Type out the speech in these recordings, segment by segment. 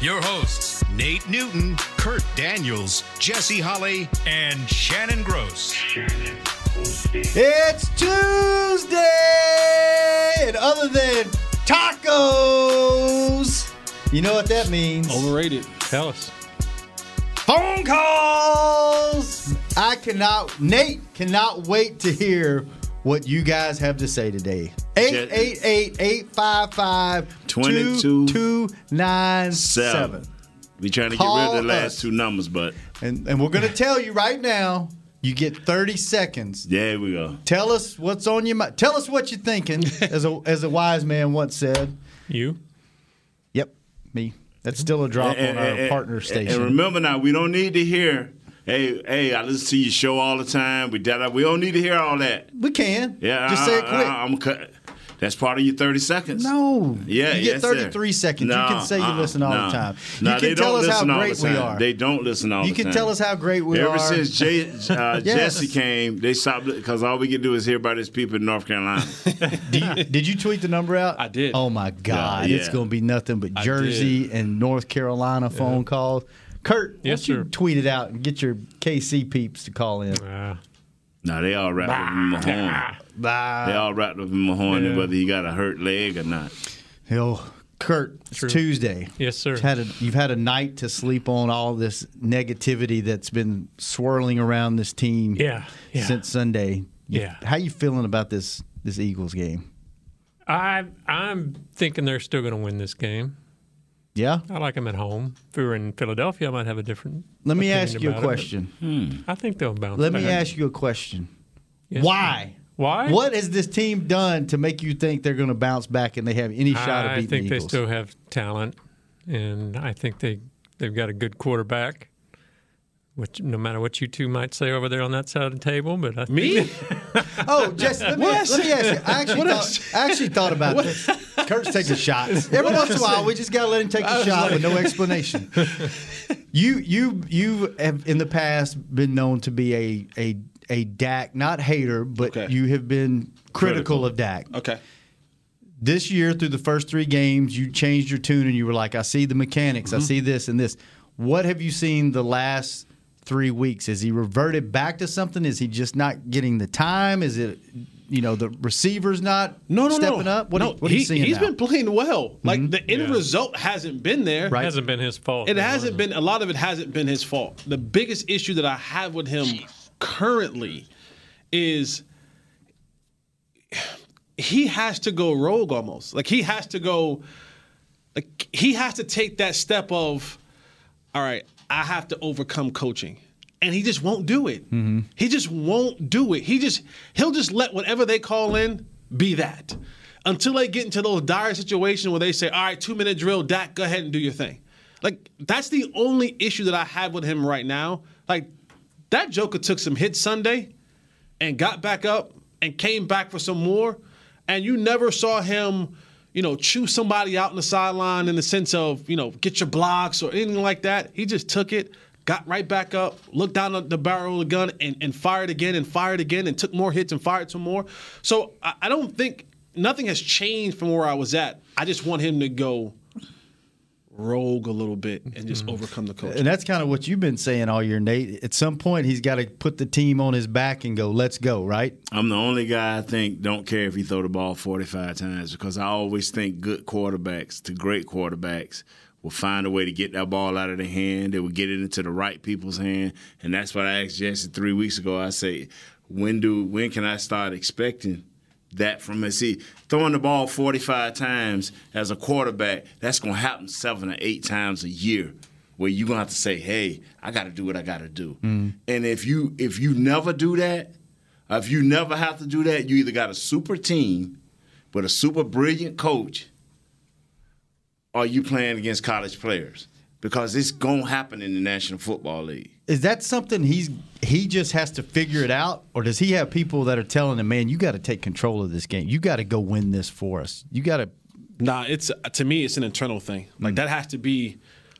your hosts, Nate Newton, Kurt Daniels, Jesse Holly, and Shannon Gross. It's Tuesday! And other than tacos, you know what that means. Overrated. Tell us. Phone calls! I cannot, Nate cannot wait to hear what you guys have to say today. 888 855 2297. Seven. We trying to get rid of the last us. two numbers, but And, and we're going to tell you right now you get 30 seconds. there we go. Tell us what's on your mind. Tell us what you're thinking, as a, as a wise man once said. You? Yep, me. That's still a drop on our partner station. And remember now, we don't need to hear, hey, hey, I listen to your show all the time. We da- we don't need to hear all that. we can. Yeah, Just say it I- quick. I, am cut. That's part of your 30 seconds. no. Yeah, You get yes, sir. 33 seconds. No, you can say you uh-uh, listen all no. the time. You they can tell don't us how great we are. They don't listen all you the time. You can tell us how great we Ever are. Ever since Jay, uh, Yes. Jesse came, they stopped because all we can do is hear about his people in North Carolina. You- did you tweet the number out? I did. Oh my God. Yeah, It's going to be nothing but Jersey and North Carolina phone calls. Kurt, why don't you sir. tweet it out and get your KC peeps to call in. Uh, no, they all wrapped up in Mahomes. Bye. They all wrapped up in Mahomes, Yeah. whether he got a hurt leg or not. Yo, Kurt, it's True. Tuesday. Yes, sir. You've had, a, you've had a night to sleep on all this negativity that's been swirling around this team Yeah, yeah. since Sunday. You- Yeah. How you feeling about this this Eagles game? I I'm thinking they're still going to win this game. Yeah? I like them at home. If we were in Philadelphia, I might have a different. Let me ask you a about it, but question. I think they'll bounce. Let me ask you a question. Yes, Why? Why? What has this team done to make you think they're going to bounce back and they have any shot of beating? I beating think the they still have talent, and I think they they've got a good quarterback. Which, no matter what you two might say over there on that side of the table, but I Me? Oh, Jesse, let me, let me ask you. I actually, thought, I actually thought about this. Kurt's taking shots. Every once in a while, we just got to let him take a shot with no explanation. you, you, you have in the past been known to be a a a Dak, not hater, but Okay. you have been critical, of Dak. Okay. This year, through the first three games, you changed your tune and you were like, "I see the mechanics. I see this and this." What have you seen the last three weeks? Has he reverted back to something? Is he just not getting the time? Is it, you know, the receivers not No, no, stepping no. up? What, no, are, what are you he, seeing He's now? Mm-hmm. been playing well. Like the end Yeah. result hasn't been there. it Right. hasn't been his fault. It hasn't has been a lot of it hasn't been his fault. The biggest issue that I have with him currently is he has to go rogue almost. Like he has to go like he has to take that step of all right, I have to overcome coaching. And he just won't do it. He just won't do it. He just he'll just let whatever they call in be that. Until they get into those dire situations where they say, all right, two minute drill, Dak, go ahead and do your thing. Like, that's the only issue that I have with him right now. Like, that Joker took some hits Sunday and got back up and came back for some more. And you never saw him, you know, chew somebody out in the sideline in the sense of, you know, get your blocks or anything like that. He just took it, got right back up, looked down at the barrel of the gun and, and fired again and fired again and took more hits and fired some more. So I, I don't think nothing has changed from where I was at. I just want him to go rogue a little bit and just mm-hmm. overcome the coach. and that's kind of what you've been saying all year, Nate. At some point, he's got to put the team on his back and go, "Let's go!" Right? I'm the only guy I think don't care if he throw the ball 45 times because I always think good quarterbacks to great quarterbacks will find a way to get that ball out of the hand. They will get it into the right people's hand, and that's what I asked Jesse three weeks ago. I say, when do when can I start expecting? That from him. See, throwing the ball 45 times as a quarterback, that's going to happen seven or eight times a year where you're gonna have to say, "Hey, I got to do what I got to do." Mm. And if you if you never do that, if you never have to do that, you either got a super team with a super brilliant coach, or you playing against college players. because it's gonna happen in the National Football League. Is that something he's he just has to figure it out, or does he have people that are telling him, "Man, you got to take control of this game. You got to go win this for us. You got to." Nah, it's to me, it's an internal thing. Like that has to be.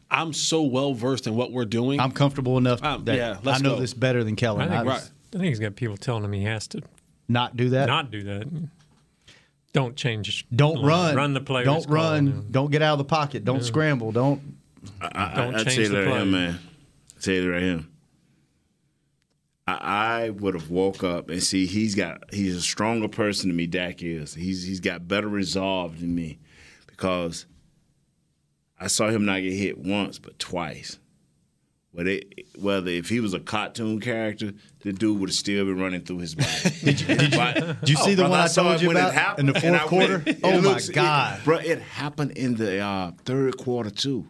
I'm so well versed in what we're doing. I'm comfortable enough Um, that yeah, I let's know go. this better than I think, I right. I think he's got people telling him he has to not do that. not do that. Don't change. don't the- run. Run the play. Don't run. Don't get out of the pocket. Don't scramble. Don't. I, I, Don't I, I change tell you the that play. here, man. I tell you right here. I, I would have woke up and see he's got he's a stronger person than me. Dak is. He's he's got better resolve than me because I saw him not get hit once but twice. Whether it, whether if he was a cartoon character, the dude would have still been running through his body. did you, did Did you see the one I told you about in the fourth quarter? Oh, my God. bro! It happened in the uh, third quarter too.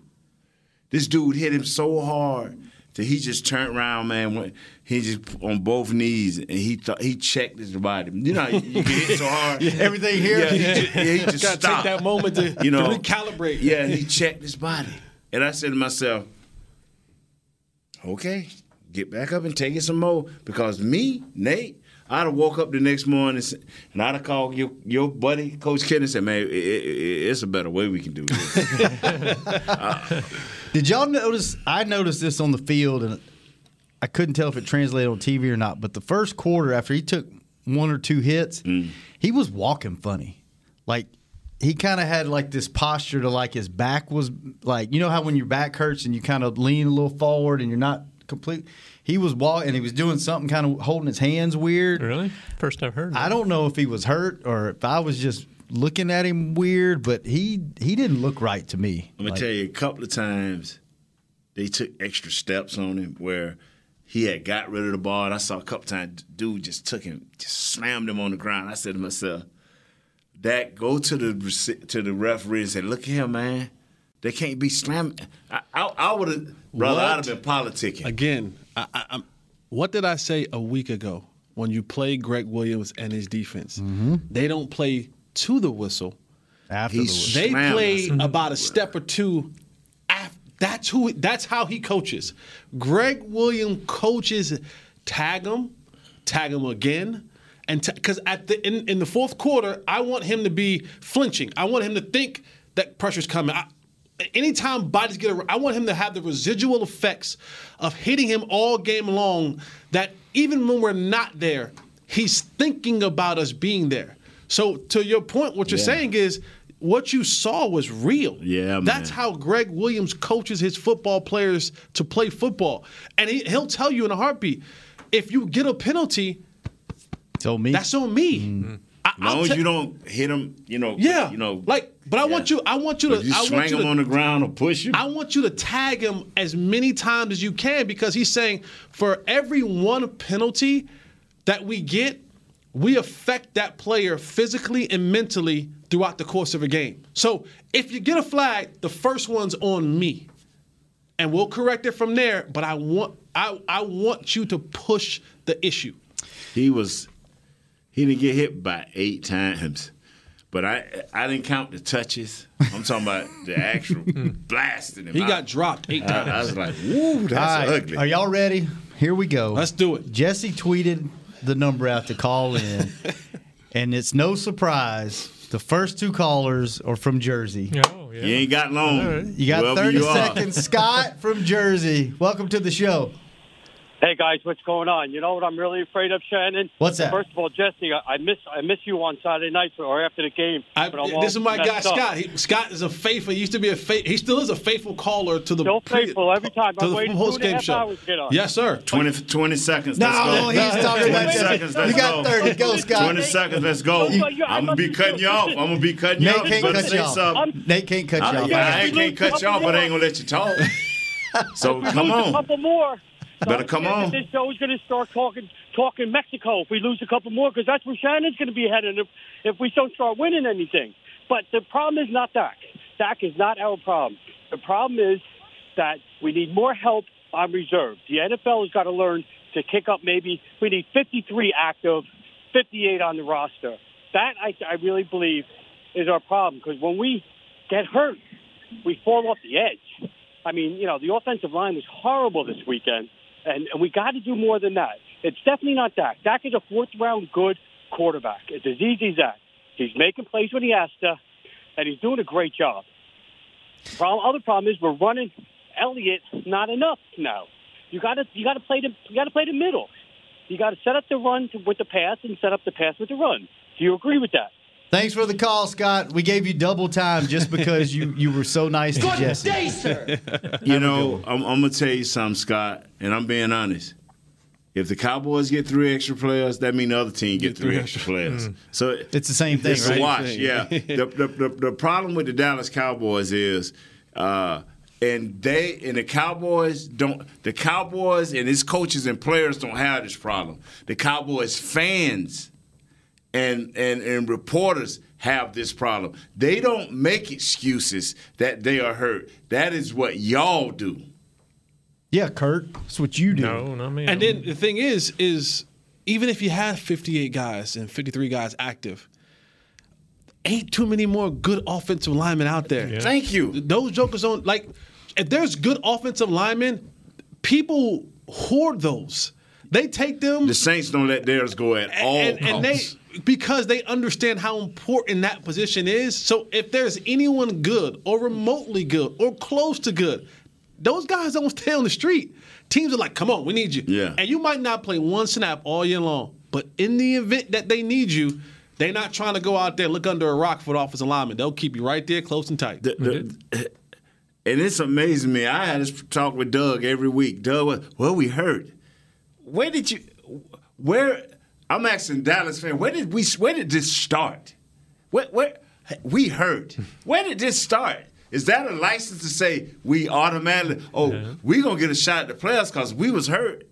This dude hit him so hard that he just turned around, man. Went, he just on both knees and he thought he checked his body. You know, you get hit so hard. Everything here. Yeah, he just, yeah, he just Gotta stopped. take that moment to, you know, to recalibrate. Yeah, he checked his body, and I said to myself, "Okay, get back up and take it some more." Because me, Nate, I'd have woke up the next morning and I'd have called your your buddy, Coach Ken, and said, "Man, it, it, it- it's a better way we can do this." Did y'all notice? I noticed this on the field, and I couldn't tell if it translated on TV or not. But the first quarter, after he took one or two hits, mm. he was walking funny. Like he kind of had like this posture to like his back was like you know how when your back hurts and you kind of lean a little forward and you're not complete. He was walking and he was doing something kind of holding his hands weird. Really? First I've heard. I don't know if he was hurt or if I was just looking at him weird, but he he didn't look right to me. I'm gonna Like, tell you a couple of times they took extra steps on him where he had got rid of the ball. And I saw a couple times dude just took him, just slammed him on the ground. I said to myself, "Dak, go to the to the referee and say, look at him, man. They can't be slamming." I, I, I would have, brother, I'd have been politicking. Again, I, I, I'm, what did I say a week ago when you play Gregg Williams and his defense? Mm-hmm. They don't play to the whistle. after the whistle. They Slam. play mm-hmm. about a step or two. Af- that's who. That's how he coaches. Gregg Williams coaches. Tag him, tag him again, and because at the in, in the fourth quarter, I want him to be flinching. I want him to think that pressure's coming. I, anytime bodies get, around, I want him to have the residual effects of hitting him all game long. That even when we're not there, he's thinking about us being there. So to your point, what you're Yeah. saying is what you saw was real. Yeah, That's how Gregg Williams coaches his football players to play football. And he, he'll tell you in a heartbeat, if you get a penalty, So me. that's on me. Mm-hmm. I, as long as te- you don't hit him, you know, yeah, you know, like, but I want you, I want you to, if you I swing want you him to, on the ground or push him. I want you to tag him as many times as you can because he's saying for every one penalty that we get, we affect that player physically and mentally throughout the course of a game. So if you get a flag, the first one's on me. And we'll correct it from there, but I want I, I want you to push the issue. He was he didn't get hit by eight times. But I I didn't count the touches. I'm talking about the actual blasting him. He I- got dropped eight I, I was like, woo, that's All right. ugly. Are y'all ready? Here we go. Let's do it. Jesse tweeted the number out to call in, and it's no surprise. The first two callers are from Jersey. Oh yeah. You ain't got long. You got Whoever 30 you seconds. Scott from Jersey. Welcome to the show. Hey guys, what's going on? You know what I'm really afraid of, Shannon? What's that? First of all, Jesse, I I miss I miss you on Saturday nights or after the game. I, but I'm all this is my guy up. Scott. He, Scott is a faithful. He used to be a fa- He still is a faithful caller to the Still pre- faithful every time. to I'm the waiting two post game show. hours to get on. Yes, sir. 20, 20 seconds. No, let's go. he's talking 20 about seconds. You Let's got 30. Go, Scott. 20 seconds. Let's go. You- you- I I'm gonna be cutting you off. I'm gonna be cutting you Nate off. You can't cut you off. Nate can't cut you off. I can't cut you off, but I ain't gonna let you talk. So come Lose a on. couple more. Better come on. This show is going to start talking talking Mexico if we lose a couple more because that's where Shannon's going to be headed if, if we don't start winning anything. But the problem is not Dak. Dak is not our problem. The problem is that we need more help on reserve. The NFL has got to learn to kick up maybe we need 53 active, 58 on the roster. That I, I really believe is our problem because when we get hurt, we fall off the edge. I mean, you know, the offensive line was horrible this weekend, and, and we got to do more than that. It's definitely not Dak. Dak is a fourth round good quarterback. It's as easy as that. He's making plays when he has to, and he's doing a great job. Problem, other problem is we're running Elliott not enough now. You got to you got to play the you got to play the middle. You got to set up the run to, with the pass and set up the pass with the run. Do you agree with that? Thanks for the call, Scott. We gave you double time just because you, you were so nice to Jesse. Good Day, sir. You know, I'm, I'm gonna tell you something, Scott, and I'm being honest. If the Cowboys get three extra players, that means the other team get three extra players. So It's the same thing, it's right? a watch. Yeah. the, the, the, the problem with the Dallas Cowboys is, uh, and they and the Cowboys don't. The Cowboys and his coaches and players don't have this problem. The Cowboys fans and and and reporters have this problem. They don't make excuses that they are hurt. That is what y'all do. Yeah, Kurt. That's what you do. No, not me. And then the thing is, is even if you have 58 guys and 53 guys active, ain't too many more good offensive linemen out there. Thank you. Those jokers don't like. If there's good offensive linemen, people hoard those. They take them The Saints don't let theirs go at all and, and they costs. Because they understand how important that position is. So if there's anyone good or remotely good or close to good, those guys don't stay on the street. Teams are like, "Come on, we need you." Yeah. And you might not play one snap all year long, but in the event that they need you, they're not trying to go out there look under a rock for the offensive lineman. They'll keep you right there, close and tight. The- the- and it's amazing me. I had this talk with Doug every week. Doug, was, well, we heard. Where did you? Where? I'm asking Dallas fan. Where did we? Where did this start? Where? Where? We heard. Where did this start? Is that a license to say we automatically? Oh, we gonna get a shot at the playoffs because we was hurt.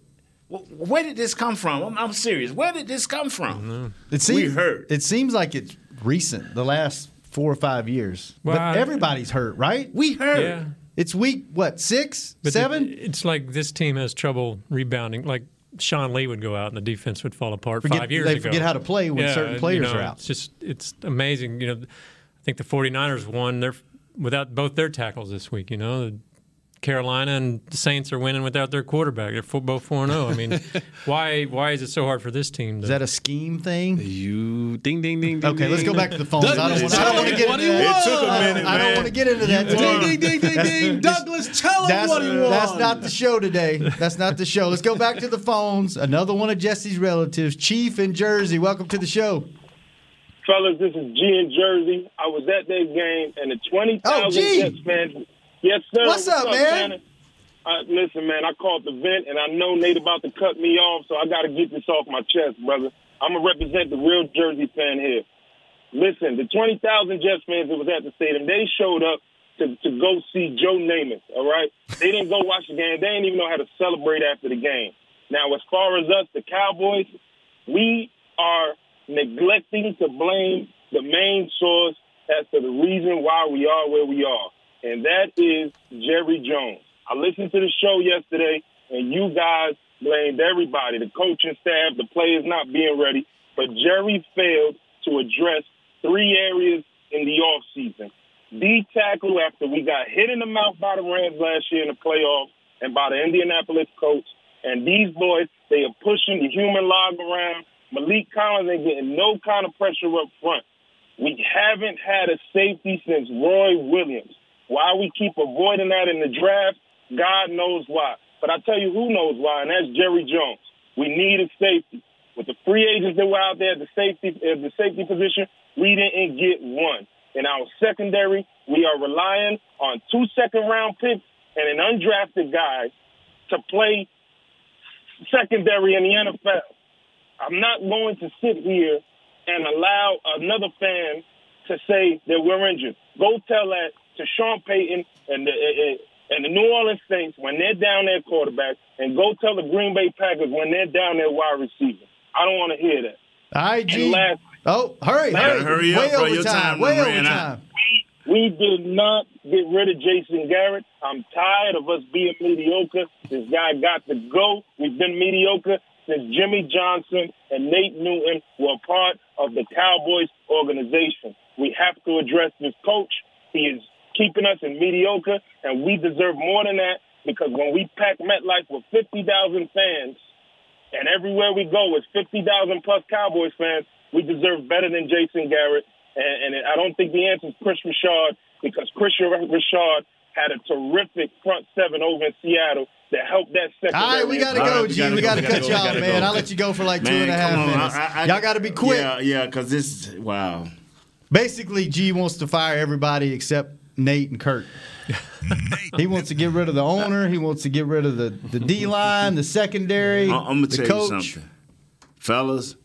Where did this come from? I'm, I'm serious. Where did this come from? It we seems, heard. It seems like it's recent, the last four or five years. Well, but I- everybody's hurt, right? we hurt. yeah. It's week what six, But seven? it- it's like this team has trouble rebounding. Like Sean Lee would go out and the defense would fall apart Forget- five years they ago. forget how to play when certain you players know, are out. It's just it's amazing. You know, I think the 49ers won their without both their tackles this week. You know, Carolina and the Saints are winning without their quarterback. They're fo- both four zero. Oh. I mean, why why is it so hard for this team? To, Is that a scheme thing? you ding ding ding. ding Okay, let's go back to the phones. I don't Douglas, want, I don't tell want to him get what into he that. It took a minute, I don't man. want to get into that You today. won. Ding ding ding ding ding. Douglas, tell him what he won. that's not the show today. That's not the show. Let's go back to the phones. Another one of Jesse's relatives, Chief in Jersey. Welcome to the show. Fellas, this is G in Jersey. I was at that game, and the 20,000 Oh, Jets fans. Yes, sir. What's up, man? Shannon? Uh, listen, man, I called the vent, and I know Nate about to cut me off, so I got to get this off my chest, brother. I'm going to represent the real Jersey fan here. Listen, the 20,000 Jets fans that was at the stadium, they showed up to, to go see Joe Namath, all right? They didn't go watch the game. They didn't even know how to celebrate after the game. Now, as far as us, the Cowboys, we are neglecting to blame the main source as to the reason why we are where we are, and that is Jerry Jones. I listened to the show yesterday, and you guys blamed everybody, the coaching staff, the players not being ready, but Jerry failed to address three areas in the offseason. D tackle after we got hit in the mouth by the Rams last year in the playoffs and by the Indianapolis coach. And these boys, they are pushing the human log around. Maliek Collins ain't getting no kind of pressure up front. We haven't had a safety since Roy Williams. Why we keep avoiding that in the draft, God knows why. But I tell you who knows why, and that's Jerry Jones. We need a safety. With the free agents that were out there at the safety at the safety position, we didn't get one. In our secondary, we are relying on two second round picks and an undrafted guy to play secondary in the NFL. I'm not going to sit here and allow another fan to say that we're injured. Go tell that to Sean Payton and the uh, and the New Orleans Saints when they're down their quarterback, and go tell the Green Bay Packers when they're down their wide receiver. I don't want to hear that. All right, G. Last, Oh, hurry, hurry. hurry up, way bro. over Your time. time Way over time. We did not get rid of Jason Garrett. I'm tired of us being mediocre. This guy got to go. We've been mediocre since Jimmy Johnson and Nate Newton were part of the Cowboys organization. We have to address this coach. He is keeping us in mediocre, and we deserve more than that because when we pack MetLife with 50,000 fans, and everywhere we go is 50,000 plus Cowboys fans, we deserve better than Jason Garrett. And, and I don't think the answer is Kris Richard because Kris Richard had a terrific front seven over in Seattle that helped that second. All right, we got to go, G. We got to cut you off, man. I'll let you go for like two and a half minutes. I, I, Y'all got to be quick. Yeah, yeah, because this, wow. Basically, G wants to fire everybody except Nate and Kurt. he wants to get rid of the owner. He wants to get rid of the, the D line, the secondary. I'm gonna the tell coach. you something, fellas,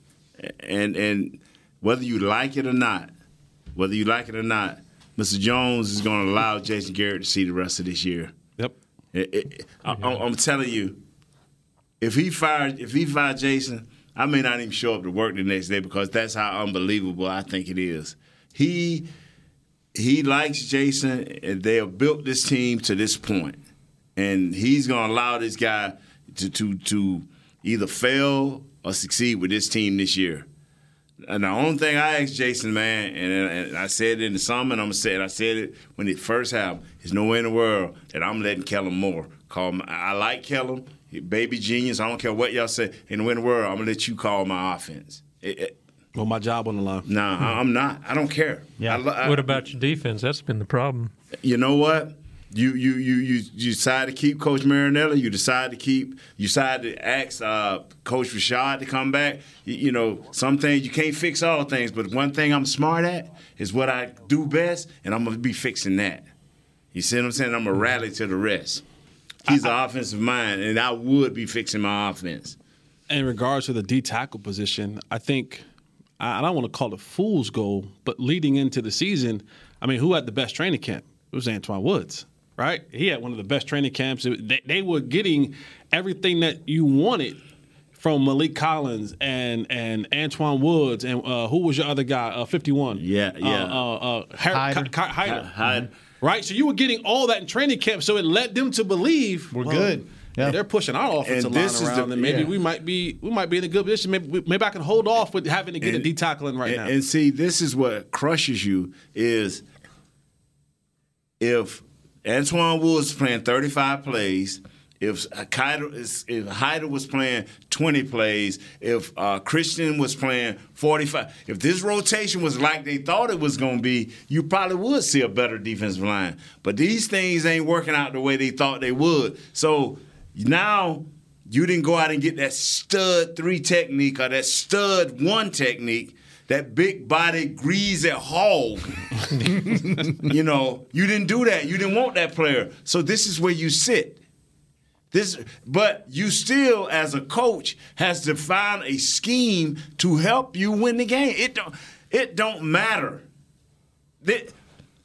and and whether you like it or not, whether you like it or not, Mr. Jones is going to allow Jason Garrett to see the rest of this year. Yep. It, it, I, I'm telling you, if he fired if he fired Jason, I may not even show up to work the next day because that's how unbelievable I think it is. He he likes Jason, and they have built this team to this point, and he's going to allow this guy to to to either fail or succeed with this team this year. And the only thing I asked Jason, man, and, and I said it in the summer, and I'm gonna say it. I said it when it first happened. There's no way in the world that I'm letting Kellen Moore call. My, I like Kellen, baby genius. I don't care what y'all say. In the way in the world, I'm gonna let you call my offense. It, it, Well, my job on the line. nah, I- I'm not. I don't care. Yeah. I I- What about your defense? That's been the problem. you know what? You you you you you decide to keep Coach Marinelli. You decide to keep. You decide to ask uh, Coach Rashad to come back. You, you know, some things you can't fix all things, but one thing I'm smart at is what I do best, and I'm gonna be fixing that. You see what I'm saying? I'm gonna rally to the rest. He's the offensive mind, and I would be fixing my offense. in regards to the D tackle position, I think I I don't want to call it fool's goal, but leading into the season, I mean, who had the best training camp? It was Antwaun Woods, right? He had one of the best training camps. They, they were getting everything that you wanted from Maliek Collins and and Antwaun Woods and uh, who was your other guy? Uh, Fifty one. Yeah, yeah. Uh, uh, uh, Hyder. Ki- Ki- Hyder. Hyder. Right, so you were getting all that in training camp, so it led them to believe We're well, good. Yeah. They're pushing our offensive And line this around, the- and maybe yeah. we might be we might be in a good position. Maybe maybe I can hold off with having to get a And- D tackling right and, now. And see, this is what crushes you is if Antwaun Woods playing 35 plays, if Hyder, is- if Hyder was playing 20 plays, if uh, Christian was playing 45, if this rotation was like they thought it was going to be, you probably would see a better defensive line. But these things ain't working out the way they thought they would. So now you didn't go out and get that stud three technique or that stud one technique. That big body greasy hog. you know, you didn't do that. You didn't want that player. So this is where you sit. This, but you still, as a coach, has to find a scheme to help you win the game. It don't. It don't matter. Thi-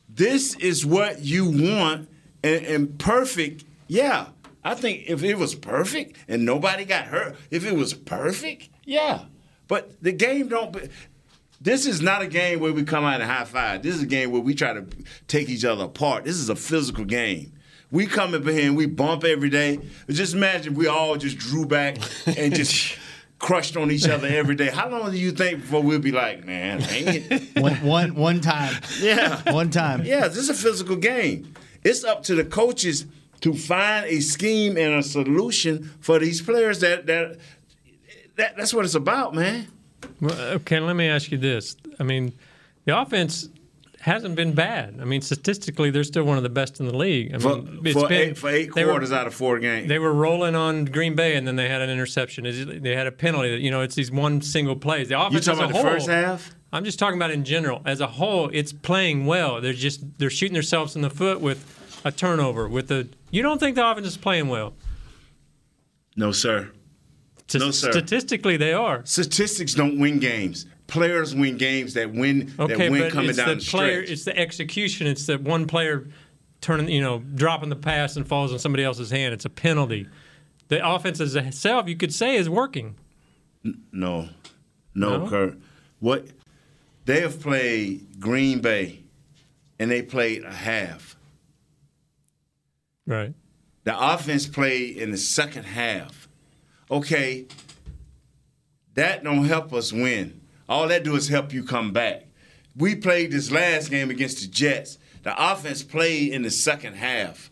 This is what you want, and, and perfect. Yeah, I think if it was perfect and nobody got hurt, if it was perfect, yeah. But the game don't. be- This is not a game where we come out and high five. This is a game where we try to take each other apart. This is a physical game. We come up here and we bump every day. Just imagine we all just drew back and just crushed on each other every day. How long do you think before we'll be like, man? One, one, one time. Yeah. One time. Yeah, this is a physical game. It's up to the coaches to find a scheme and a solution for these players that that, that that's what it's about, man. Well, uh, okay, let me ask you this. I mean, the offense hasn't been bad. I mean, statistically, they're still one of the best in the league. I For, mean, it's for, been- eight, for eight they were- quarters out of four games. They were rolling on Green Bay, and then they had an interception. They had a penalty. You know, it's these one single plays. The offense you talking about a the first half? I'm just talking about in general. As a whole, it's playing well. They're just they're shooting themselves in the foot with a turnover. With the you don't think the offense is playing well? No, sir. St- No, sir. Statistically, they are. Statistics don't win games. Players win games that win Okay, that win but coming it's down the the player. stretch. It's the execution. It's the one player turning, you know, dropping the pass and falls in somebody else's hand. It's a penalty. The offense as itself, you could say, is working. No, no, No? Kurt. What they have played Green Bay, and they played a half. Right. The offense played in the second half. Okay, that don't help us win. All that do is help you come back. We played this last game against the Jets. the offense played in the second half.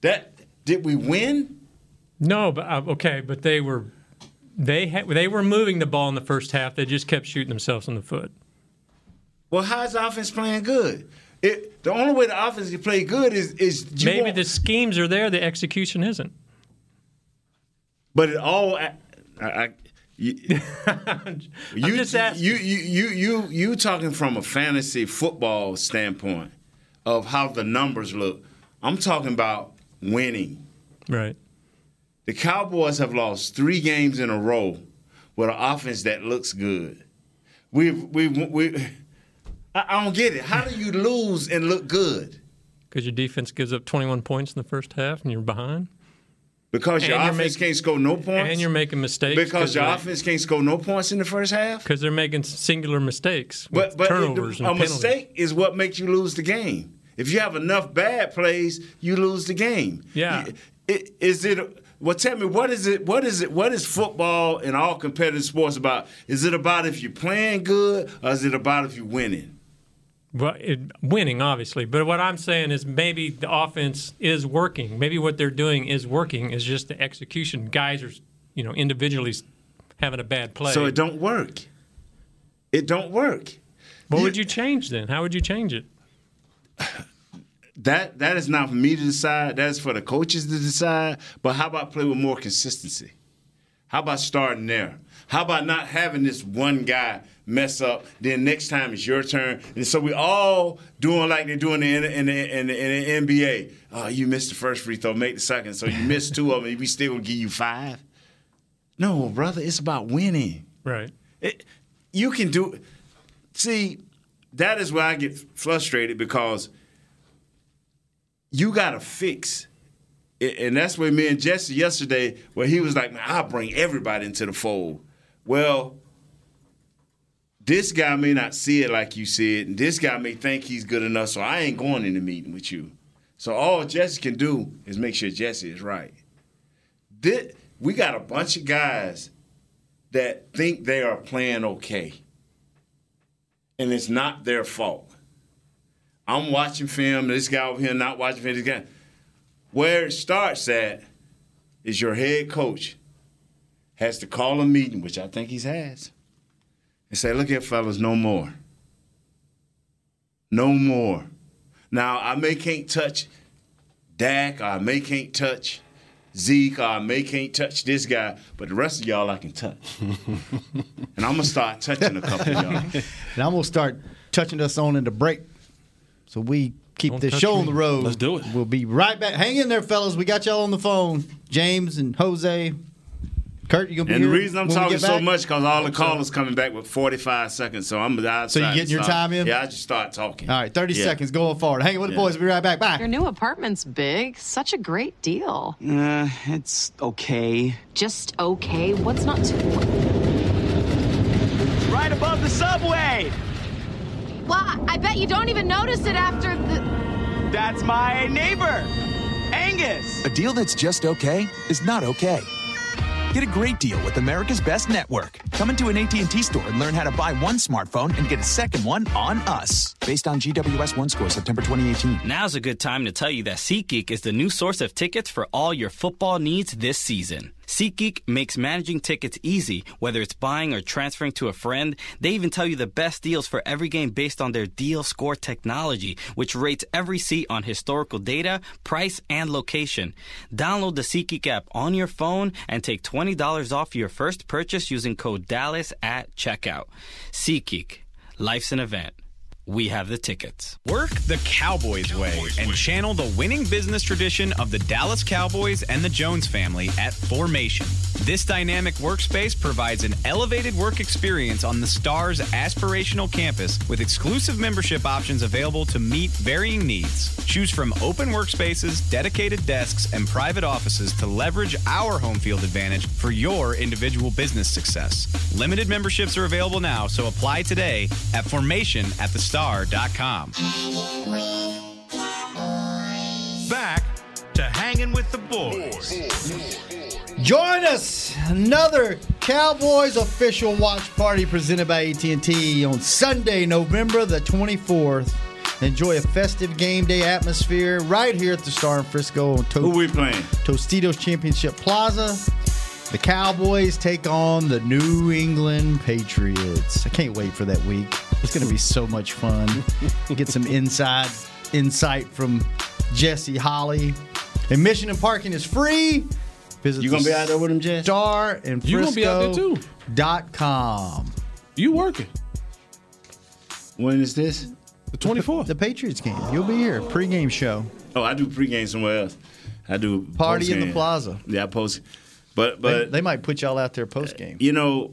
That did we win? No, but uh, okay, but they were they ha- they were moving the ball in the first half. They just kept shooting themselves in the foot. Well, how's the offense playing good? It, the only way the offense can play good is is Maybe the schemes are there, the execution isn't. But it all, I, I, you, you, just asking. you, you, you, you, you talking from a fantasy football standpoint of how the numbers look. I'm talking about winning. Right. The Cowboys have lost three games in a row with an offense that looks good. We've, we, we, I, don't get it. How do you lose and look good? Because your defense gives up 21 points in the first half and you're behind. Because your And offense making- can't score no points. And you're making mistakes. because your offense can't score no points in the first half. Because they're making singular mistakes with But but turnovers it- a penalties. mistake is what makes you lose the game. If you have enough bad plays, you lose the game. Yeah. Is it? Well, tell me what is it? What is it? What is football and all competitive sports about? Is it about if you're playing good, or is it about if you're winning? Winning, obviously. But what I'm saying is maybe the offense is working. Maybe what they're doing is working. Is just the execution. Guys are, you know, individually having a bad play. So it don't work. It don't work. what would you change then? How would you change it? That that is not for me to decide. That is for the coaches to decide. But how about play with more consistency? How about starting there? How about not having this one guy mess up? Then next time it's your turn, and so we all doing like they're doing in the, in the, in the, in the NBA. Oh, you missed the first free throw, make the second. So you missed two of them. We still gonna give you five? No, brother. It's about winning. Right. It, you can do. See, that is where I get frustrated because you got to fix. And that's where me and Jesse yesterday, where he was like, "Man, I'll bring everybody into the fold." Well, this guy may not see it like you see it, and this guy may think he's good enough, so I ain't going in the meeting with you. So all Jesse can do is make sure Jesse is right. Thi- we got a bunch of guys that think they are playing okay. And it's not their fault. I'm watching film, this guy over here not watching film, this guy. Where it starts at is your head coach has to call a meeting, which I think he has, and say, look here, fellas, no more. No more. Now, I may can't touch Dak, or I may can't touch Zeke, or I may can't touch this guy, but the rest of y'all I can touch. and I'm gonna start touching a couple of y'all. And I'm gonna start touching us on in the break, so we keep Don't this show me. on the road. Let's do it. We'll be right back. Hang in there, fellas. We got y'all on the phone. James and Jose. Kurt, you gonna be And here the reason I'm when we talking get so back? much because all the callers coming back with 45 seconds, so I'm. I So you getting your time in? Yeah, I just start talking. All right, 30 Yeah. seconds going forward. Hang with the Yeah. boys. We'll be right back. Bye. Your new apartment's big. Such a great deal. Uh, it's okay. Just okay. What's not to. Right above the subway! Well, I bet you don't even notice it after the. That's my neighbor, Angus! A deal that's just okay is not okay. Get a great deal with America's Best Network. Come into an AT&T store and learn how to buy one smartphone and get a second one on us. Based on GWS One score September 2018. Now's a good time to tell you that SeatGeek is the new source of tickets for all your football needs this season. SeatGeek makes managing tickets easy, whether it's buying or transferring to a friend. They even tell you the best deals for every game based on their deal score technology, which rates every seat on historical data, price, and location. Download the SeatGeek app on your phone and take $20 off your first purchase using code DALLAS at checkout. SeatGeek. Life's an event. We have the tickets. Work the Cowboys way and channel the winning business tradition of the Dallas Cowboys and the Jones family at Formation. This dynamic workspace provides an elevated work experience on the Stars aspirational campus with exclusive membership options available to meet varying needs. Choose from open workspaces, dedicated desks, and private offices to leverage our home field advantage for your individual business success. Limited memberships are available now, so apply today at formation at thestar.com. Back to hanging with the boys. Join us another Cowboys official watch party presented by AT&T on Sunday, November the 24th. Enjoy a festive game day atmosphere right here at the Star in Frisco on to- Who we playing? Tostitos Championship Plaza. The Cowboys take on the New England Patriots. I can't wait for that week. It's going to be so much fun. Get some inside insight from Jesse Holly. Admission and parking is free. Visit You gonna be out there with him, Jess? Star and You gonna be out there too. Dot com. You working? When is this? The 24th. The Patriots game. You'll be here. Pre-game show. Oh, I do pre-game somewhere else. I do Party in the plaza. Yeah, I post. But They, but they might put y'all out there post game. you know,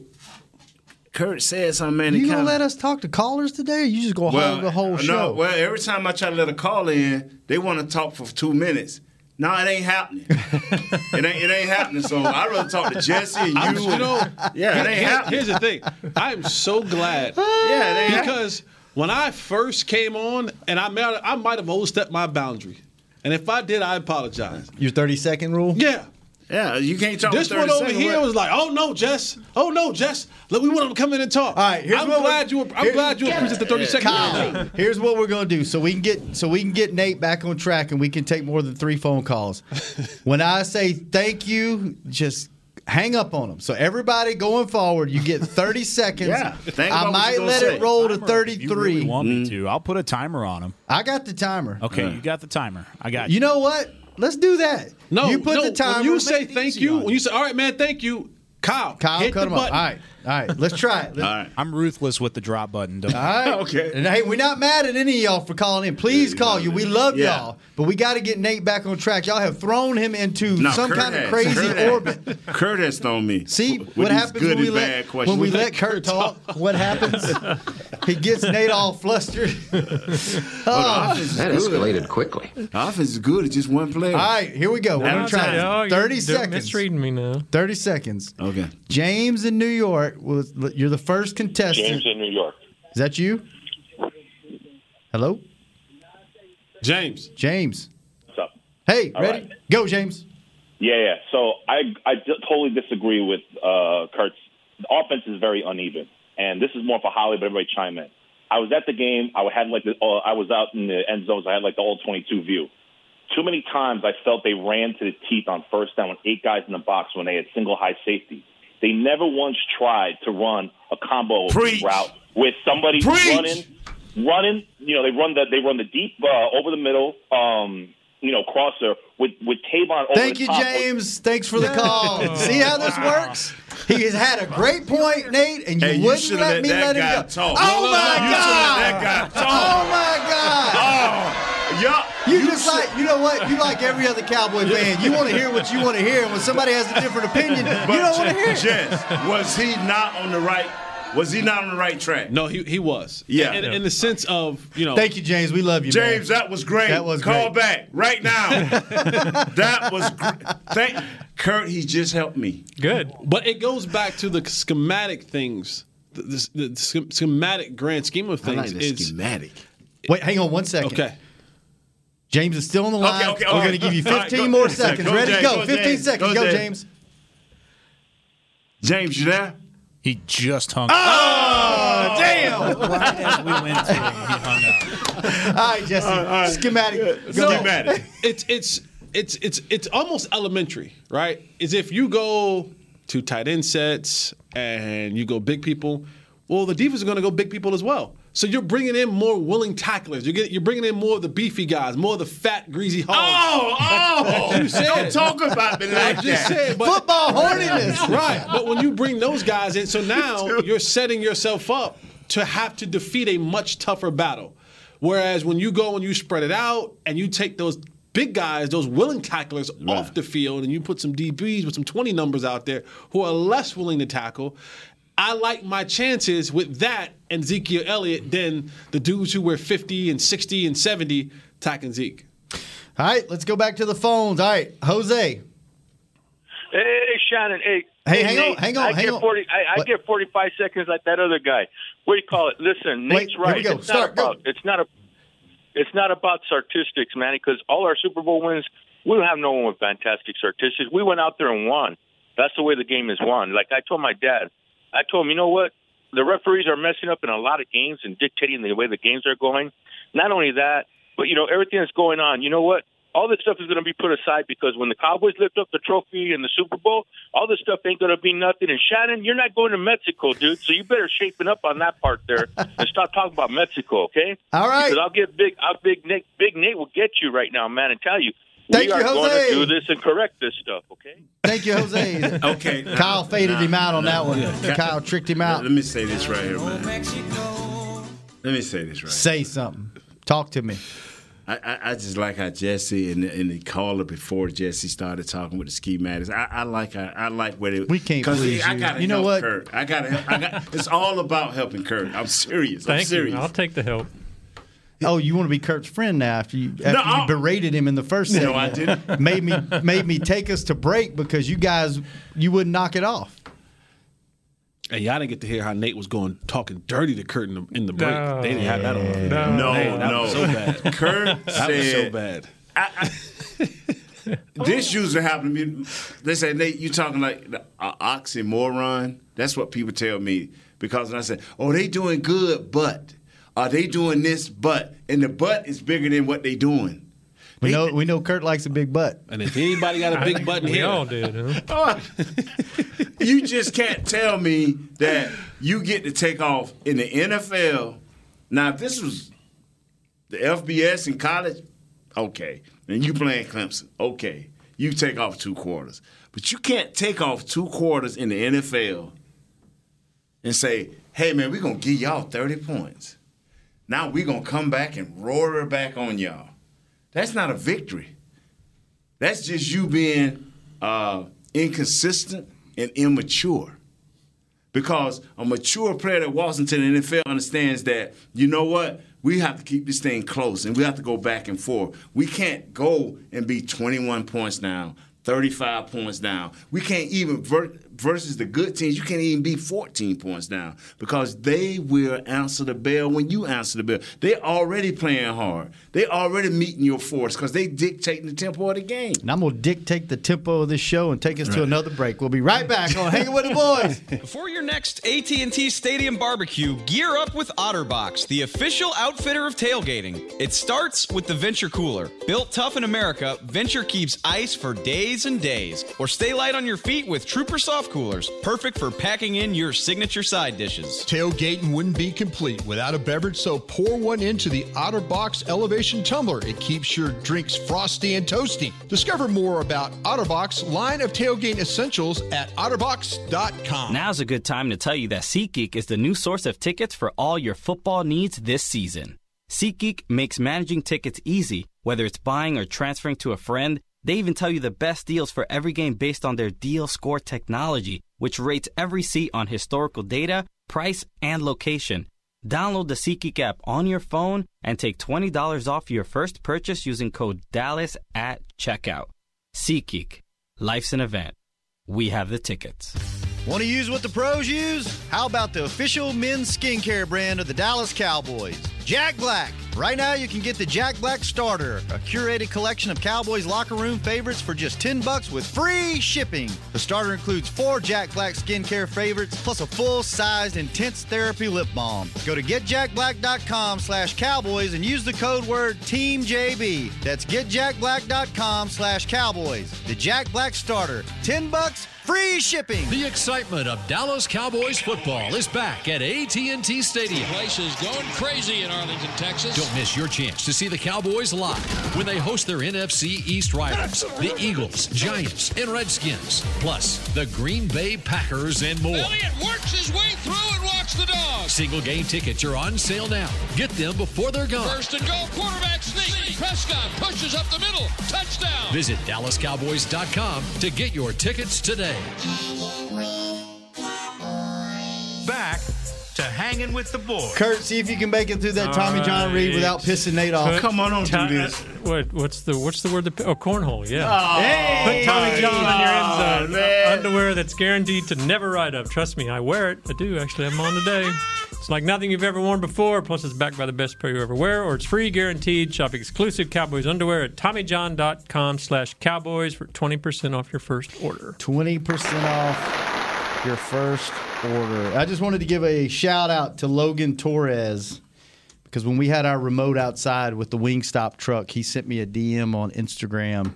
Kurt said something, man. it You gonna let us talk to callers today? Or you just gonna hog the whole no, show? well, every time I try to let a call in, they want to talk for two minutes. No, it ain't happening. it ain't. It ain't happening. So I'd rather talk to Jesse and you. I'm- you know, yeah, it ain't here- happening. here's the thing. I'm so glad. Yeah, it ain't because when I first came on, and I might, I might have overstepped my boundary, and if I did, I apologize. Your 30 second rule? Yeah. Yeah, you can't talk. This one over here was like, "Oh no, Jess! Oh no, Jess! Look, we want to come in and talk." All right, here's I'm glad we're- you. I'm here- glad you appreciate the 30 second Kyle, here's what we're gonna do so we can get so we can get Nate back on track and we can take more than three phone calls. when I say thank you, just hang up on them. So everybody going forward, you get 30 seconds. Yeah, I might you're let say. it roll to Timer, if you 33. really want me mm-hmm. to, I'll put a timer on them. I got the timer. Okay, you got the timer. I got You know what? Let's do that. No, you put no, the. When you say thank you, on when you say, "All right, man, thank you," Kyle, Kyle, hit cut the him button. All right, all right. Let's try it. Let's- All right. I'm ruthless with the drop button. Don't All right. Okay. And hey, we're not mad at any of y'all for calling in. Please call you. We love Yeah. y'all. But we got to get Nate back on track. Y'all have thrown him into No, some Kurt kind of crazy Kurt has. orbit. Kurt has thrown me. See with what these happens good when we let bad questions. when we let Kurt talk? What happens? he gets Nate all flustered. Oh. that escalated quickly. The offense is good. It's just one player. All right, here we go. We're gonna try it. Thirty seconds. misreading me now. Thirty seconds. Okay. James in New York was. You're the first contestant. James in New York. Is that you? Hello, James. James. What's up? Hey, All ready? right. Go, James. Yeah, yeah. So I I d- totally disagree with uh, Kurt's. The offense is very uneven, and this is more for Holly, but everybody chime in. I was at the game. I had like the, uh, I was out in the end zones. I had like the all 22 view. Too many times I felt they ran to the teeth on first down with eight guys in the box when they had single high safety. They never once tried to run a combo Preach. route with somebody Preach. running, running. You know, they run the they run the deep uh, over the middle. Um, you know, crosser with with Tavon. Over Thank the you, top. James. Thanks for the call. See how this works? He has had a great point, Nate, and you Hey, wouldn't should've let let me that let him guy go. talk. Oh No, no, my you god! should've let that guy talk. Oh my god! Oh, yeah. You, just like you know what? You like every other Cowboy fan. You want to hear what you want to hear. and When somebody has a different opinion, you don't want to hear it. Jess, was he not on the right? Was he not on the right track? No, he he was. Yeah. In, in the sense of you know. Thank you, James. We love you, James, man. that was great. That was Call great. back right now. that was great. Thank Kurt. He just helped me. Good. But it goes back to the schematic things. The, the, the schematic grand scheme of I things like the is schematic. Wait, hang on one second. okay. James is still on the line. Okay, okay, We're all going right. to give you All right, 15 go- more seconds. go, Ready? James, go. go, 15 James. seconds. Go, Go, James. James. James, you there? He just hung. Oh, up. Oh, damn! Right as we went to him, he hung up. All right, Jesse. Schematic. Go. Schematic. It's it's it's it's it's almost elementary, right? Is if you go to tight end sets and you go big people, well, the defense is going to go big people as well. So you're bringing in more willing tacklers. You get you're bringing in more of the beefy guys, more of the fat, greasy hogs. Oh, oh! You said Don't talk about me like I'm just that. saying, but Football horniness. right. But when you bring those guys in, so now you're setting yourself up to have to defeat a much tougher battle. Whereas when you go and you spread it out and you take those big guys, those willing tacklers off the field, and you put some DBs with some 20 numbers out there who are less willing to tackle. I like my chances with that and Ezekiel Elliott than the dudes who were 50 and 60 and 70 tackling Zeke. All right, let's go back to the phones. All right, Jose. Hey, Shannon. Hey, Hey, hang Nate, on, hang on, I hang get on. Forty. I, I get forty-five seconds like that other guy. What do you call it? Listen, Wait, Nate's here we right. go. It's Start, not about. It's not a. It's not about statistics, man. Because all our Super Bowl wins, we don't have no one with fantastic statistics. We went out there and won. That's the way the game is won. Like I told my dad, I told him, you know what? The referees are messing up in a lot of games and dictating the way the games are going. Not only that, but you know everything that's going on. You know what? All this stuff is going to be put aside because when the Cowboys lift up the trophy in the Super Bowl, all this stuff ain't going to be nothing. And Shannon, you're not going to Mexico, dude. So you better shapen up on that part there and stop talking about Mexico, okay? All right. Because I'll get big. I'll big Nate. Big Nate will get you right now, man, and tell you. Thank we are you, going Jose. to do this and correct this stuff, okay? Thank you, Jose. Okay. Kyle faded Nah, him out on nah, that one. yeah. Kyle tricked him out. Let me say this right here, man. Let me say this right. Say something. Talk to me. I, I, I just like how Jesse and the, and the caller before Jesse started talking with the ski matters. I, I like I, I like what it. We can't 'cause please I you. gotta You know help what? Kurt. I gotta. I got. It's all about helping Kurt. I'm serious. I'm Thank serious. you. I'll take the help. Oh, you want to be Kurt's friend now after you after No, you berated him in the first No, segment. I didn't. made me made me take us to break because you guys you wouldn't knock it off. And y'all didn't get to hear how Nate was going talking dirty to Kurt in the, in the break. No. they didn't have that on. No, Man, that no. was so bad. Kurt That was so said- bad. This usually happens to me. They say, Nate, you talking like the uh, oxymoron. That's what people tell me because I said, oh, they doing good, but are they doing this, but and the butt is bigger than what they doing. We know we know Kurt likes a big butt. And if anybody got a big button We here, all did. Huh? Oh. you just can't tell me that you get to take off in the NFL. Now, if this was the FBS in college, okay. And you playing Clemson, okay. You take off two quarters. But you can't take off two quarters in the NFL and say, hey, man, we're going to give y'all 30 points. Now we're going to come back and roar back on y'all. That's not a victory. That's just you being uh, inconsistent and immature. Because a mature player that walks into the NFL understands that, you know what, we have to keep this thing close and we have to go back and forth. We can't go and be 21 points down, 35 points down. We can't even, versus the good teams, you can't even be 14 points down because they will answer the bell when you answer the bell. They're already playing hard. They're already meeting your force because they dictating the tempo of the game. And I'm gonna dictate the tempo of this show and take us to another break. We'll be right back on Hanging with the Boys. Before your next AT&T Stadium barbecue, gear up with OtterBox, the official outfitter of tailgating. It starts with the Venture Cooler. Built tough in America, Venture keeps ice for days and days. Or stay light on your feet with Trooper Soft Coolers, perfect for packing in your signature side dishes. Tailgating wouldn't be complete without a beverage, so pour one into the OtterBox Elevation Tumbler. It keeps your drinks frosty and toasty. Discover more about OtterBox line of tailgate essentials at OtterBox.com. Now's a good time to tell you that SeatGeek is the new source of tickets for all your football needs this season. SeatGeek makes managing tickets easy, whether it's buying or transferring to a friend. They even tell you the best deals for every game based on their deal score technology, which rates every seat on historical data, price, and location. Download the SeatGeek app on your phone and take $20 off your first purchase using code DALLAS at checkout. SeatGeek. Life's an event. We have the tickets. Want to use what the pros use? How about the official men's skincare brand of the Dallas Cowboys? Jack Black. Right now, you can get the Jack Black Starter, a curated collection of Cowboys locker room favorites for just 10 bucks with free shipping. The starter includes four Jack Black skincare favorites plus a full-sized intense therapy lip balm. Go to getjackblack.com slash cowboys and use the code word TEAMJB. That's getjackblack.com slash cowboys. The Jack Black Starter. 10 bucks, free shipping. The excitement of Dallas Cowboys football is back at AT&T Stadium. Place is going crazy in Arlington, Texas. Don't miss your chance to see the Cowboys live when they host their NFC East rivals, the Eagles, Giants, and Redskins, plus the Green Bay Packers and more. Elliott works his way through and walks the dog. Single game tickets are on sale now. Get them before they're gone. First and goal, quarterback sneak. Prescott pushes up the middle. Touchdown. Visit DallasCowboys.com to get your tickets today. Back to hanging with the boys. Kurt, see if you can make it through that Tommy John read without pissing Nate off. Put Ti- What? What's the What's the word? That, oh, cornhole. Yeah. Oh, Put Tommy John on your oh, end zone. Oh, uh, underwear that's guaranteed to never ride up. Trust me, I wear it. I do actually have them on today. It's like nothing you've ever worn before. Plus, it's backed by the best pair you ever wear, or it's free, guaranteed. Shop exclusive Cowboys underwear at TommyJohn.com/cowboys for twenty percent off your first order. Twenty percent off your first order. I just wanted to give a shout out to Logan Torres because when we had our remote outside with the Wingstop truck, he sent me a DM on Instagram.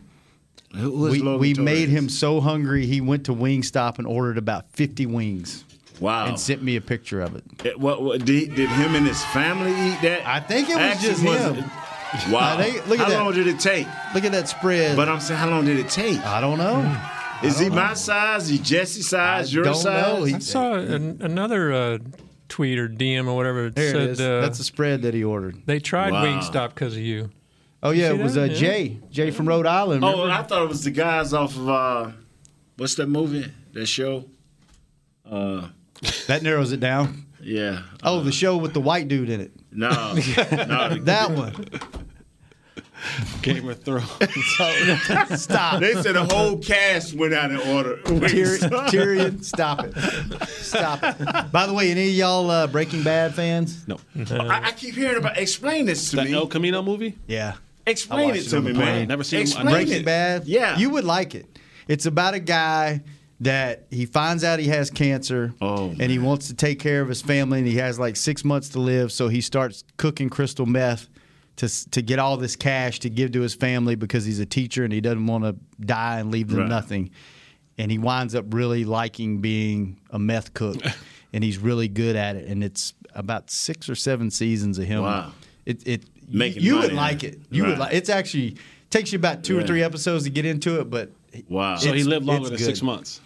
Was we we made him so hungry he went to Wingstop and ordered about 50 wings. Wow. And sent me a picture of it. Eh, What, what did, did him and his family eat that? I think it was just was him. it- Wow. Think- look at how that. long did it take? Look at that spread. But I'm saying, how long did it take? I don't know. Is he my size? Is he Jesse size? your don't size? know. He- I saw an, another uh, tweet or DM or whatever. It There said it is. Uh, That's the spread that he ordered. they tried Wow. Wingstop because of you. Oh yeah, See it was uh, Yeah. Jay, Jay from Rhode Island. Oh, remember? I thought it was the guys off of uh, what's that movie? That show? Uh, that narrows it down. yeah. Oh, the show with the white dude in it. No, no, That one. Game of Thrones. Stop. They said the whole cast went out and order. Tyrion, Tyrion, stop it. Stop it. By the way, any of y'all uh, Breaking Bad fans? No. I, I keep hearing about. Explain this to me That me. El Camino movie? Yeah. Explain it it to me, the man. plane. Never seen it. Explain Breaking it. Bad. Yeah. You would like it. It's about a guy that he finds out he has cancer Oh, and he wants to take care of his family and he has like six months to live. So he starts cooking crystal meth to, to get all this cash to give to his family because he's a teacher and he doesn't want to die and leave them Right. nothing. And he winds up really liking being a meth cook and he's really good at it. And it's about six or seven seasons of him. Wow. It, it Making you would like it. You would like. It's actually takes you about two or three episodes to get into it, but Wow. So he lived longer it's than six months.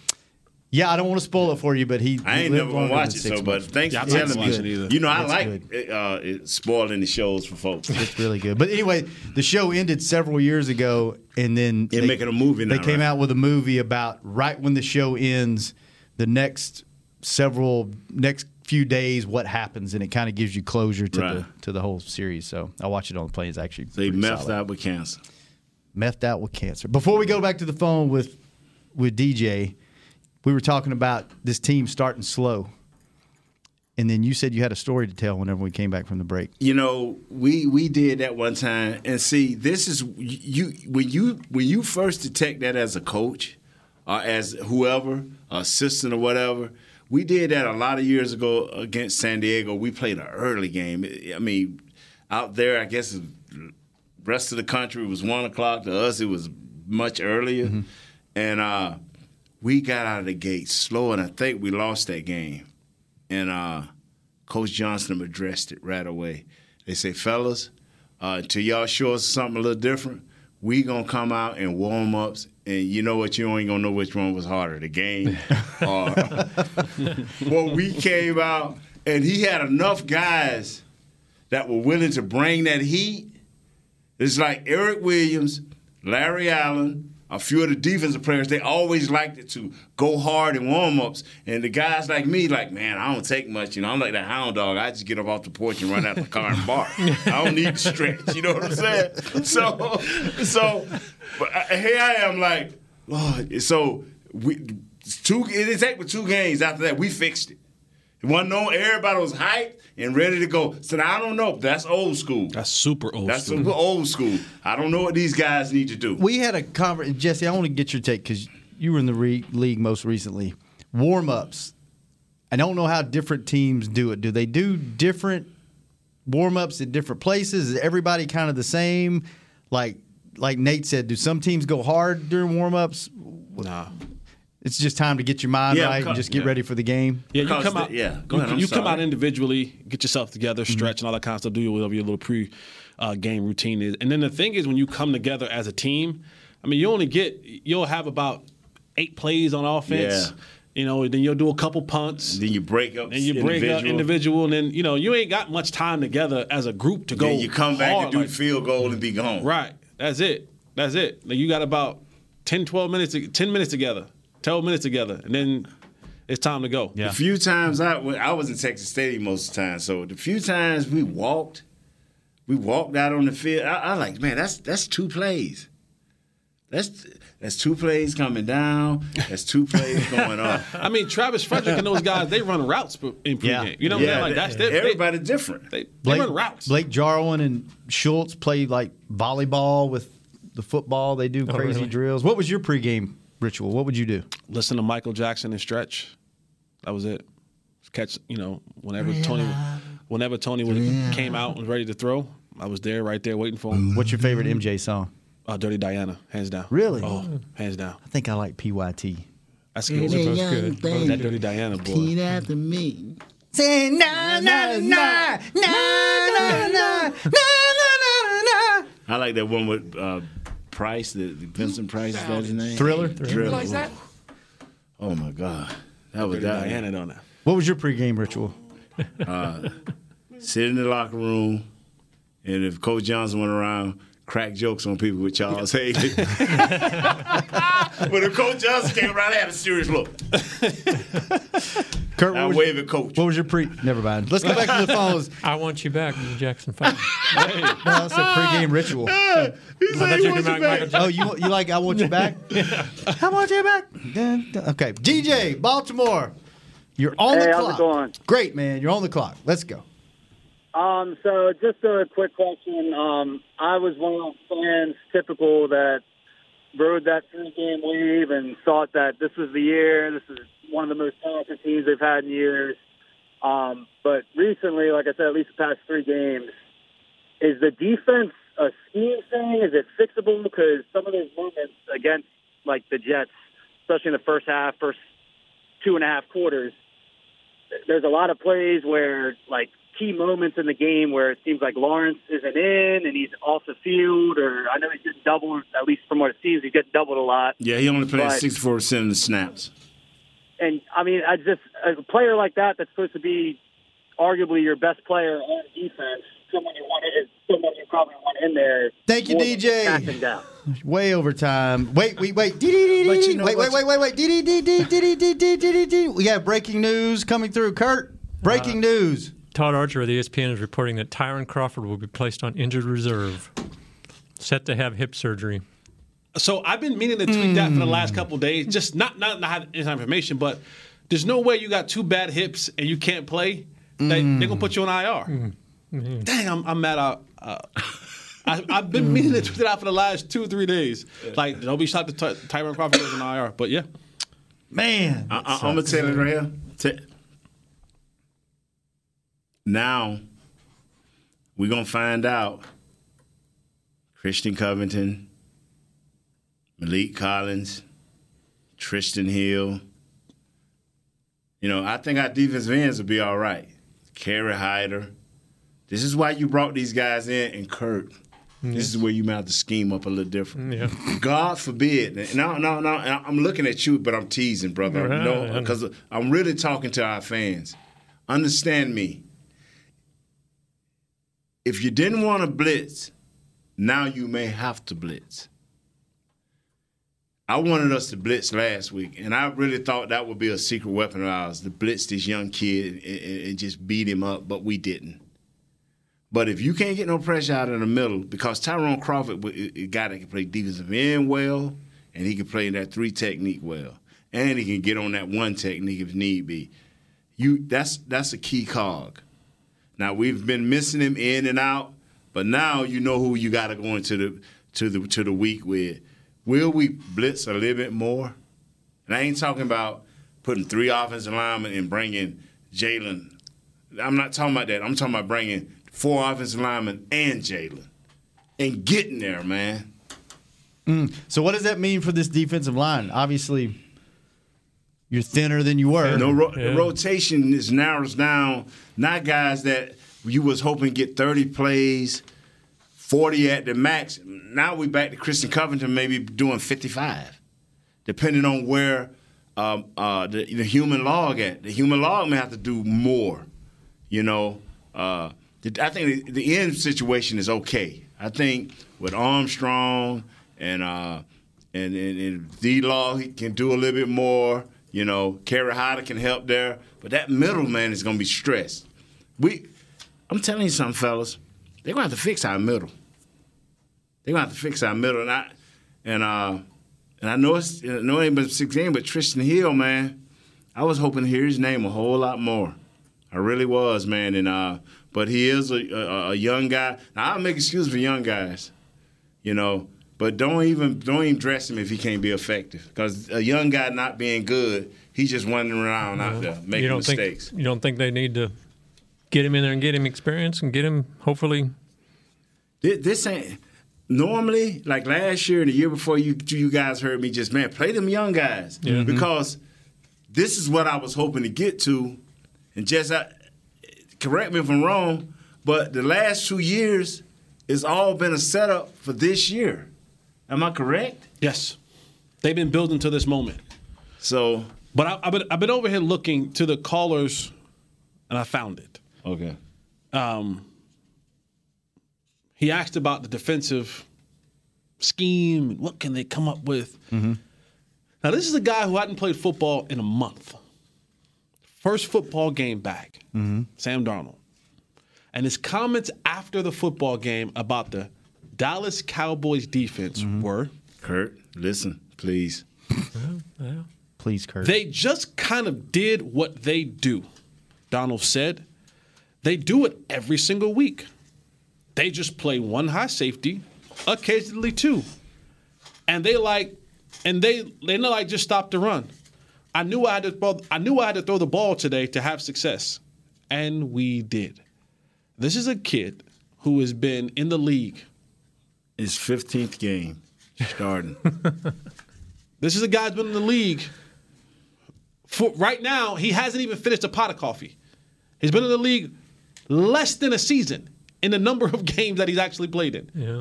Yeah, I don't want to spoil it for you, but he. I ain't never gonna watch it, six so but thanks Yeah, for telling me. watch. You know, I It's like uh, it, spoiling the shows for folks. It's really good. But anyway, the show ended several years ago, and then They're making a movie now, They came right? out with a movie about right when the show ends, the next several next few days, what happens, and it kind of gives you closure to Right. the to the whole series. So I watch it on the plane. It's actually They pretty methed solid. out with cancer. methed out with cancer. Before we go back to the phone with with DJ, we were talking about this team starting slow. And then you said you had a story to tell whenever we came back from the break. You know, we we did that one time, and see, this is you when you when you first detect that as a coach or as whoever, assistant or whatever. We did that a lot of years ago against San Diego. We played an early game. I mean, out there, I guess the rest of the country was one o'clock. To us, it was much earlier, and uh, we got out of the gate slow, and I think we lost that game and uh, Coach Johnson addressed it right away. They say, fellas, uh, until y'all show us something a little different, we gonna come out and warm ups, and you know what? You ain't gonna know which one was harder, the game or. well, we came out, and he had enough guys that were willing to bring that heat. It's like Erik Williams, Larry Allen, a few of the defensive players, they always liked it to go hard in warm-ups. And the guys like me, like, man, I don't take much. You know, I'm like that hound dog. I just get up off the porch and run out the car and bark. I don't need to stretch. You know what I'm saying? So, so but I, here I am like, Lord. So we two. It didn't take but two games after that. We fixed it. It wasn't no. Everybody was hyped and ready to go. So now I don't know. That's old school. That's super old That's school. super old school. I don't know what these guys need to do. We had a conversation. Jesse, I want to get your take because you were in the re- league most recently. Warm ups. I don't know how different teams do it. Do they do different warm ups at different places? Is everybody kind of the same? Like like Nate said, do some teams go hard during warm ups? Nah. It's just time to get your mind Yeah, right and just get yeah. ready for the game. Yeah, you Because come the- out. yeah, go you, ahead, I'm you come out individually, get yourself together, stretch, and all that kind of stuff. Do your whatever your little pre uh, game routine is. And then the thing is, when you come together as a team, I mean, you only get you'll have about eight plays on offense. Yeah. You know, then you'll do a couple punts. Then you break up. And you break up individual, and then you know you ain't got much time together as a group to go. Then you come back hard and do like- field goal and be gone. Right. That's it. That's it. Like, you got about 10, 12 minutes, 10 minutes together, 12 minutes together, and then it's time to go. The few times I I was in Texas Stadium most of the time, so the few times we walked, we walked out on the field. I, I like, man, that's that's two plays. That's that's two plays coming down. That's two plays going up. I mean, Travis Frederick and those guys, they run routes in pregame. You know what I'm Yeah, saying? Like that's they, everybody different. They, they Blake, run routes. Blake Jarwin and Schultz play like volleyball with the football. They do Oh, crazy really? drills. What was your pregame ritual? What would you do? Listen to Michael Jackson and stretch. That was it. Catch, you know, whenever Tony, whenever Tony was, came out and was ready to throw, I was there, right there, waiting for him. What's your favorite MJ song? Uh, Dirty Diana, hands down. Really? Oh, hands down. I think I like PYT. That's good. ain't young thing. That Dirty Diana boy. Repeat after me. Say na na na na na na na na I like that one with uh, Price, the, the Vincent Price, is that his name? Thriller? Thriller. Realize that? Oh my God, that was Dirty that. Diana on that. What was your pregame ritual? Uh, sit in the locker room, and if Coach Johnson went around, crack jokes on people with Charles Hayden. but if Coach Johnson came around, I had a serious look. Kurt, I what was, wave Coach. what was your pre? Never mind. Let's go back to the phones. I want you back, you Jackson Five. No, that's a pregame ritual. I thought you were talking about Oh, you you like I want you back? I want you back. Dun, dun. Okay, DJ, Baltimore. You're on Hey, the how's clock. it going? Great, man. You're on the clock. Let's go. Um, so just a quick question. Um, I was one of those fans, typical that rode that three-game wave and thought that this was the year. This is one of the most talented teams they've had in years. Um, but recently, like I said, at least the past three games, is the defense a scheme thing? Is it fixable? Because some of those moments against like the Jets, especially in the first half, first two and a half quarters, there's a lot of plays where like key moments in the game where it seems like Lawrence isn't in and he's off the field, or I know he's getting doubled. At least from what it seems, he's getting doubled a lot. Yeah, he only played 64% of the snaps and I mean, I just a player like that that's supposed to be arguably your best player on defense. Someone you want is someone you probably want in there. Thank you, DJ. Way over time. Wait, wait, wait. Dee. Wait, wait, wait, wait, wait. We have breaking news coming through. Kurt, breaking news. Todd Archer of the ESPN is reporting that Tyrone Crawford will be placed on injured reserve, set to have hip surgery. So I've been meaning to tweet that for the last couple of days. Just not not not have inside information, but there's no way you got two bad hips and you can't play. They, They're gonna put you on IR. Dang, I'm, I'm mad. Uh, uh, I, I've been meaning to tweet it out for the last two or three days. Like nobody shot the Ty- Tyrone Crawford goes on IR, but yeah, man. I, I, I'm gonna tell you right here. Te- now we're gonna find out. Christian Covington, Maliek Collins, Trysten Hill. You know, I think our defensive ends will be all right. Kerry Hyder. This is why you brought these guys in, and Kurt. This is where you might have to scheme up a little different. Yeah. God forbid. No, no, no. I'm looking at you, but I'm teasing, brother. Right. No, because I'm really talking to our fans. Understand me. If you didn't want to blitz, now you may have to blitz. I wanted us to blitz last week, and I really thought that would be a secret weapon of ours to blitz this young kid and, and- just beat him up, but we didn't. But if you can't get no pressure out in the middle, because Tyrone Crawford a guy that can play defensive end well, and he can play in that three technique well, and he can get on that one technique if need be. You that's that's a key cog. Now we've been missing him in and out, but now you know who you got to go into the to the to the week with. Will we blitz a little bit more? And I ain't talking about putting three offensive linemen and bringing Jaylon. I'm not talking about that. I'm talking about bringing four offensive linemen and Jaylon and getting there, man. Mm. So what does that mean for this defensive line? Obviously, you're thinner than you were. No ro- the rotation is narrows down. Not guys that you was hoping to get 30 plays, 40 at the max. Now we back to Christian Covington maybe doing 55, depending on where um, uh, the, the human log at. The human log may have to do more. You know, uh, I think the, the end situation is okay. I think with Armstrong and uh, and and, and D Law, he can do a little bit more. You know, Kerry Hyder can help there, but that middle man is going to be stressed. We, I'm telling you something, fellas, they're going to have to fix our middle. They're going to have to fix our middle, and I and uh and I know it's I know it ain't been but Trysten Hill, man, I was hoping to hear his name a whole lot more. I really was, man, and uh, but he is a, a, a young guy. Now I make excuses for young guys, you know, but don't even don't even dress him if he can't be effective. Because a young guy not being good, he's just wandering around out there making you don't mistakes. think you don't think they need to get him in there and get him experience and get him hopefully. This, this ain't normally like last year and the year before. You you guys heard me just man play them young guys Yeah. because this is what I was hoping to get to, and just I, correct me if I'm wrong, but the last two years it's all been a setup for this year. Am I correct? Yes, they've been building to this moment. So, but I, I've been I've been over here looking to the callers, and I found it. Okay. Um, he asked about the defensive scheme and what can they come up with. Now, this is a guy who hadn't played football in a month. First football game back, Mm-hmm. Sam Darnold. And his comments after the football game about the Dallas Cowboys defense were Kurt, listen, please. Please, Kurt. they just kind of did what they do. Darnold said they do it every single week. They just play one high safety, occasionally two. And they like and they they know like just stop the run. I knew I had to throw, I knew I had to throw the ball today to have success. And we did. This is a kid who has been in the league. His 15th game starting. This is a guy who's been in the league for right now. He hasn't even finished a pot of coffee. He's been in the league less than a season in the number of games that he's actually played in. Yeah.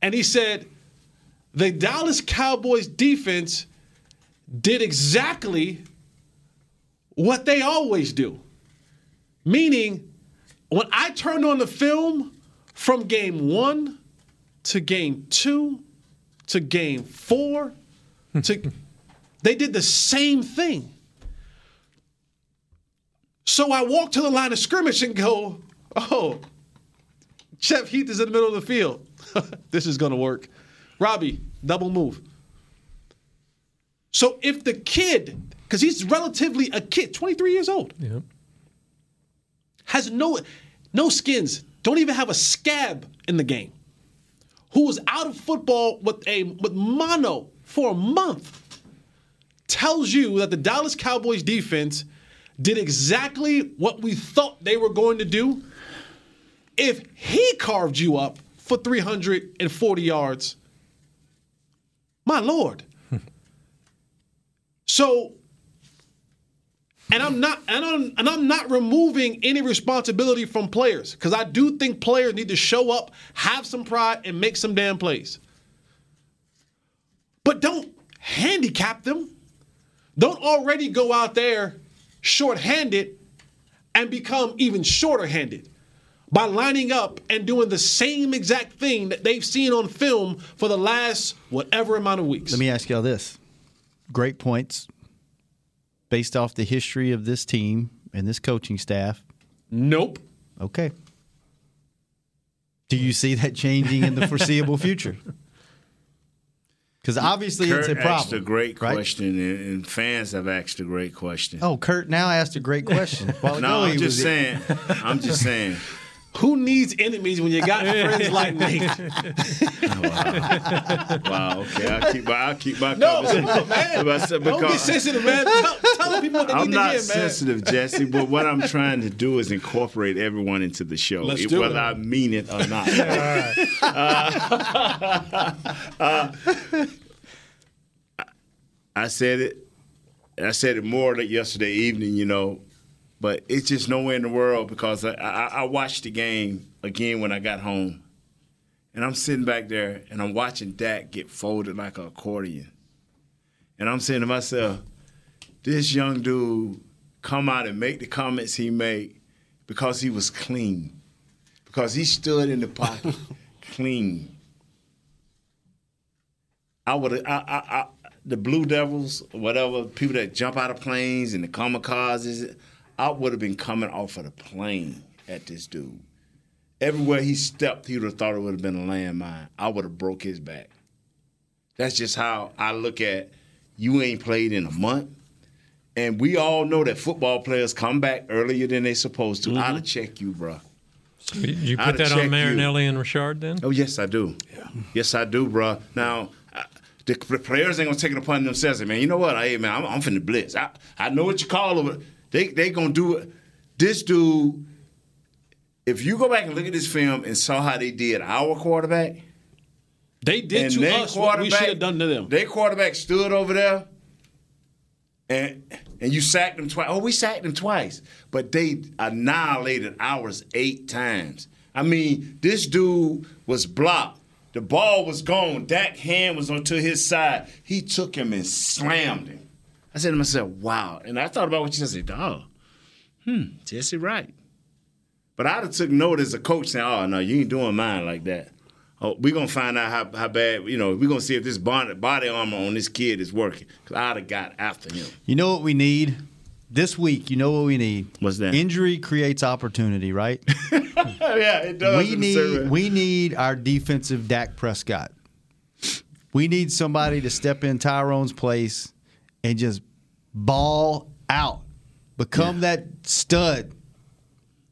And he said the Dallas Cowboys defense did exactly what they always do. Meaning, when I turned on the film from game one to game two to game four to they did the same thing. So I walk to the line of scrimmage and go, oh, Jeff Heath is in the middle of the field. this is gonna work. Robbie, double move. So if the kid, because he's relatively a kid, 23 years old, Yeah. has no no skins, don't even have a scab in the game, who was out of football with a with mono for a month, tells you that the Dallas Cowboys defense did exactly what we thought they were going to do. If he carved you up for 340 yards, my lord. so and I'm not and I'm, and I'm not removing any responsibility from players because I do think players need to show up, have some pride, and make some damn plays. But don't handicap them. Don't already go out there short-handed and become even shorter-handed by lining up and doing the same exact thing that they've seen on film for the last whatever amount of weeks. Let me ask y'all this. Great points based off the history of this team and this coaching staff. Nope. Okay. Do you see that changing in the foreseeable future? Because obviously Kurt it's a problem. asked a great right? question, and, and fans have asked a great question. Oh, Kurt now asked a great question. While ago no, he I'm just saying. I'm just saying. Who needs enemies when you got friends like Nate? Wow. Wow. Okay. I'll keep my. I'll keep my. No, conversation come man. Don't because- sensitive, man. Tell, tell the people what they I'm need not to hear, man. sensitive, Jesse, but what I'm trying to do is incorporate everyone into the show, Let's do whether it. I mean it or not. Uh, uh, I said it. I said it more like yesterday evening, you know, but it's just nowhere in the world because I, I, I watched the game again when I got home, and I'm sitting back there and I'm watching Dak get folded like an accordion, and I'm saying to myself, this young dude come out and make the comments he made because he was clean, because he stood in the pocket clean. I would I, I, I, the Blue Devils, whatever, people that jump out of planes and the kamikazes, I would have been coming off of the plane at this dude. Everywhere he stepped, he would have thought it would have been a landmine. I would have broke his back. That's just how I look at you ain't played in a month. And we all know that football players come back earlier than they supposed to. Mm-hmm. I'd have checked you, bro. Did you I'd put that on checked you. Marinelli and Richard then? Oh yes, I do. Yeah. Yes, I do, bro. Now I- the the players ain't gonna take it upon themselves. and, Man, you know what? Hey, man, I'm, I'm finna blitz. I, I know what you call it. They they gonna do it. This dude if you go back and look at this film and saw how they did our quarterback, They did to us what we should have done to them. Their quarterback stood over there, and and you sacked them twice. Oh, we sacked them twice, but they annihilated ours eight times. I mean, this dude was blocked. The ball was gone. Dak hand was onto his side. He took him and slammed him. I said to myself, "Wow!" And I thought about what you said. Dog, hmm, Jesse, right. But I'd have took note as a coach saying, "Oh no, you ain't doing mine like that." Oh, we're gonna find out how, how bad you know. We're gonna see if this body, body armor on this kid is working. Cause I'd have got after him. You know what we need this week? You know what we need? What's that? Injury creates opportunity, right? yeah, it does. we need we need our defensive Dak Prescott. We need somebody to step in Tyrone's place and just ball out, become that stud.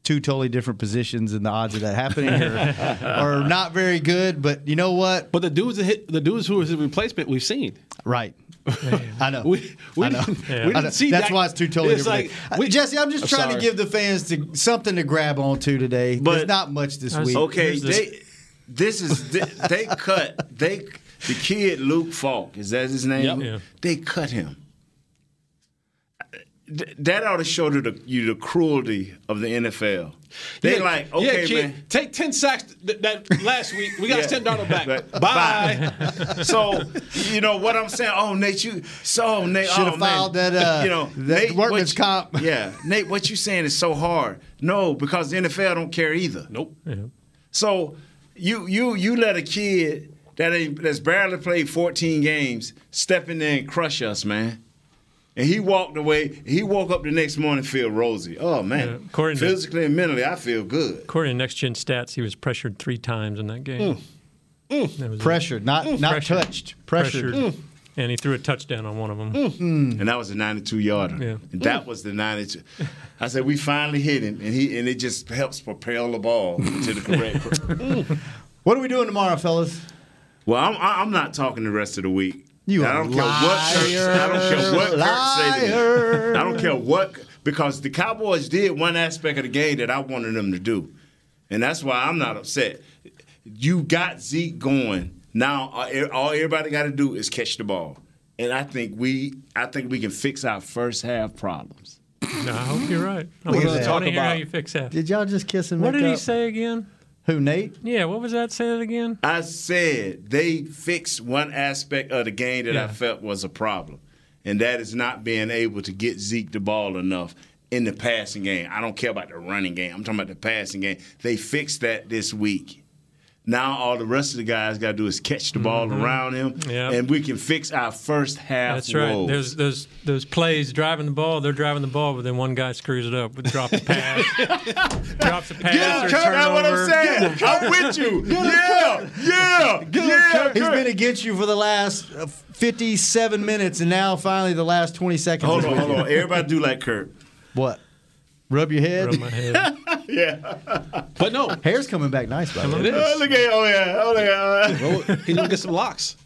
Two totally different positions, and the odds of that happening are, are not very good. But you know what? But the dudes that hit the dudes who was his replacement, we've seen. Right. I know. We, we I know. didn't, I we didn't see That's that. why it's two totally It's different. like, we- Jesse, I'm just I'm trying sorry. to give the fans to, something to grab onto today. There's not much this week. Okay, they, this is they, they cut they the kid Luke Falk is that his name? Yep. Yeah. They cut him. Th- That ought to show to the, you the cruelty of the NFL. They Yeah, like yeah, okay, kid, man. Take ten sacks th- that last week. We got Yeah. ten dollar back. But- Bye. bye. so you know what I'm saying? Oh, Nate, you so Nate Should have oh, man. filed that, uh, you know that Nate, workman's what you- comp. Yeah, Nate, what you saying is so hard. No, because the NFL don't care either. Nope. So you you you let a kid that ain't that's barely played 14 games step in there and crush us, man. And he walked away. He woke up the next morning feel rosy. Oh man, Yeah, according to- physically and mentally, I feel good. According to Next Gen Stats, he was pressured three times in that game. Mm. mm. That was it. Pressured, not mm. not Pressured. touched. Pressured. Pressured. Mm. And he threw a touchdown on one of them. And that was a 92 yarder. Yeah. And that was the 92. I said we finally hit him, and he and it just helps propel the ball to the correct. What are we doing tomorrow, fellas? well, I'm I'm not talking the rest of the week. You I don't care what Kurt, I don't care what Kurt say to me. I don't care what because the Cowboys did one aspect of the game that I wanted them to do, and that's why I'm not upset. You got Zeke going now. uh, All everybody got to do is catch the ball, and I think we I think we can fix our first half problems. No, I hope you're right. I We're want gonna talk hear how you fix that. Did y'all just kiss and make up? What make did he up? say again? Who, Nate? Yeah, what was that? Say it again. I said they fixed one aspect of the game that I felt was a problem, and that is not being able to get Zeke the ball enough in the passing game. I don't care about the running game. I'm talking about the passing game. They fixed that this week. Now all the rest of the guys got to do is catch the ball Mhm. around him, Yeah. and we can fix our first half. That's right. woes. There's those those plays driving the ball. They're driving the ball, but then one guy screws it up with drop a pass, drops a pass Yeah, or Kurt, that's what I'm turnover. saying. I'm with you. Yeah, yeah, yeah. He's Kurt. been against you for the last uh, 57 minutes, and now finally the last 20 seconds. Hold on, hold on. Everybody do like Kurt. What? Rub your head. Rub my head. Yeah. But no, Hair's coming back nice, by the way. it Oh, look at oh yeah, oh yeah. Well, he's gonna get some locks.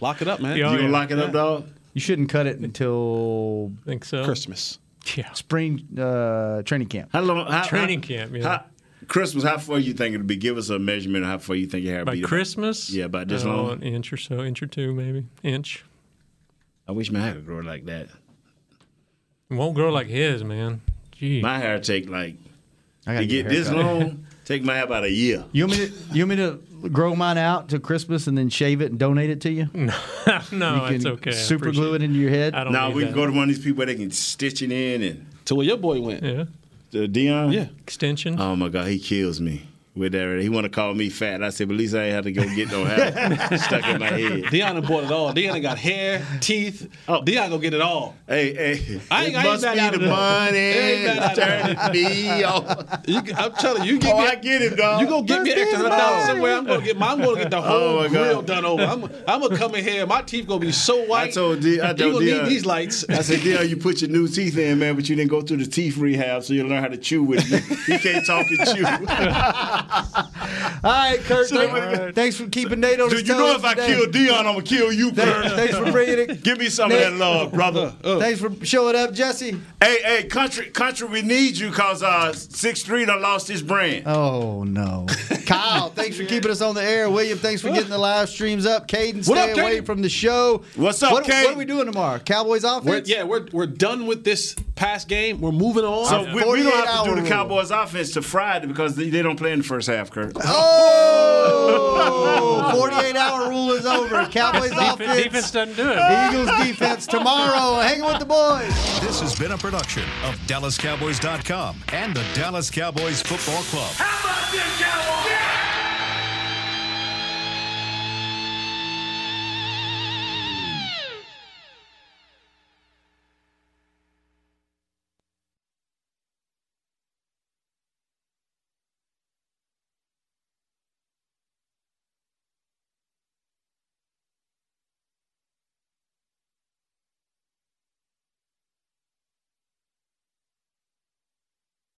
Lock it up, man. You gonna lock it up, dog? You shouldn't cut it until think so. Christmas. Yeah. spring uh, training camp. How long? How, Training how- camp, yeah. how- Christmas. How far you think it'll be? Give us a measurement of how far you think your hair By be. Christmas? Yeah, about this Oh, long. An inch or so, inch or two, maybe. Inch. I wish my hair could grow like that. It won't grow like his, man. Gee. My hair take like I to gotta get this haircut. long. Take my hair about a year. You want me to you want me to grow mine out to Christmas and then shave it and donate it to you? no, you it's can okay. Super glue it into your head. I don't Now need we can that. go to one of these people where they can stitch it in and To where your boy went. Yeah. the Dion. Yeah. Extension. Oh my God, he kills me with that. He want to call me fat. I said, but at least I ain't have to go get no hair stuck in my head. Dion done bought it all. Dion got hair, teeth. Oh. Dion go get it all. Hey, hey, I ain't- it I ain't must mad be the money It ain't mad at him. turning me on. You, I'm telling you, you get Oh, me. I get it, dog. You gonna get me Must be extra hundred dollars somewhere? I'm gonna get my. I'm gonna get the Oh, whole my grill God. done over. I'm. I'm gonna come in here. My teeth gonna be so white. I told D, I you told gonna Dion, need these lights. I said, Dion, you put your new teeth in, man, but you didn't go through the teeth rehab, so you learn how to chew with it. You, you can't talk and chew. All right, Kurt. Thank, Thanks for keeping Nate on his Dude, you know toes if I kill Dion, I'm gonna kill you, Kurt. thanks for bringing it. Give me some Nate- of that love, brother. Thanks for showing up, Jesse. Hey, hey, country, country, we need you because uh, Six Three done lost his brand. Oh no, Kyle. Thanks for keeping us on the air. William, thanks for getting the live streams up. Caden, What stay up, away Caden? from the show. What's up, what, Caden? What are we doing tomorrow? Cowboys We're, offense. yeah, we're we're done with this past game. We're moving on. So we, we don't have to do the hour Cowboys offense to Friday because they, they don't play in the first half, Kurt. Oh, 48 hour rule is over. Cowboys Defense, offense. defense doesn't do it. Eagles defense tomorrow. Hanging with the boys. This has been a production of DallasCowboys.com and the Dallas Cowboys Football Club. How about this, Cowboys?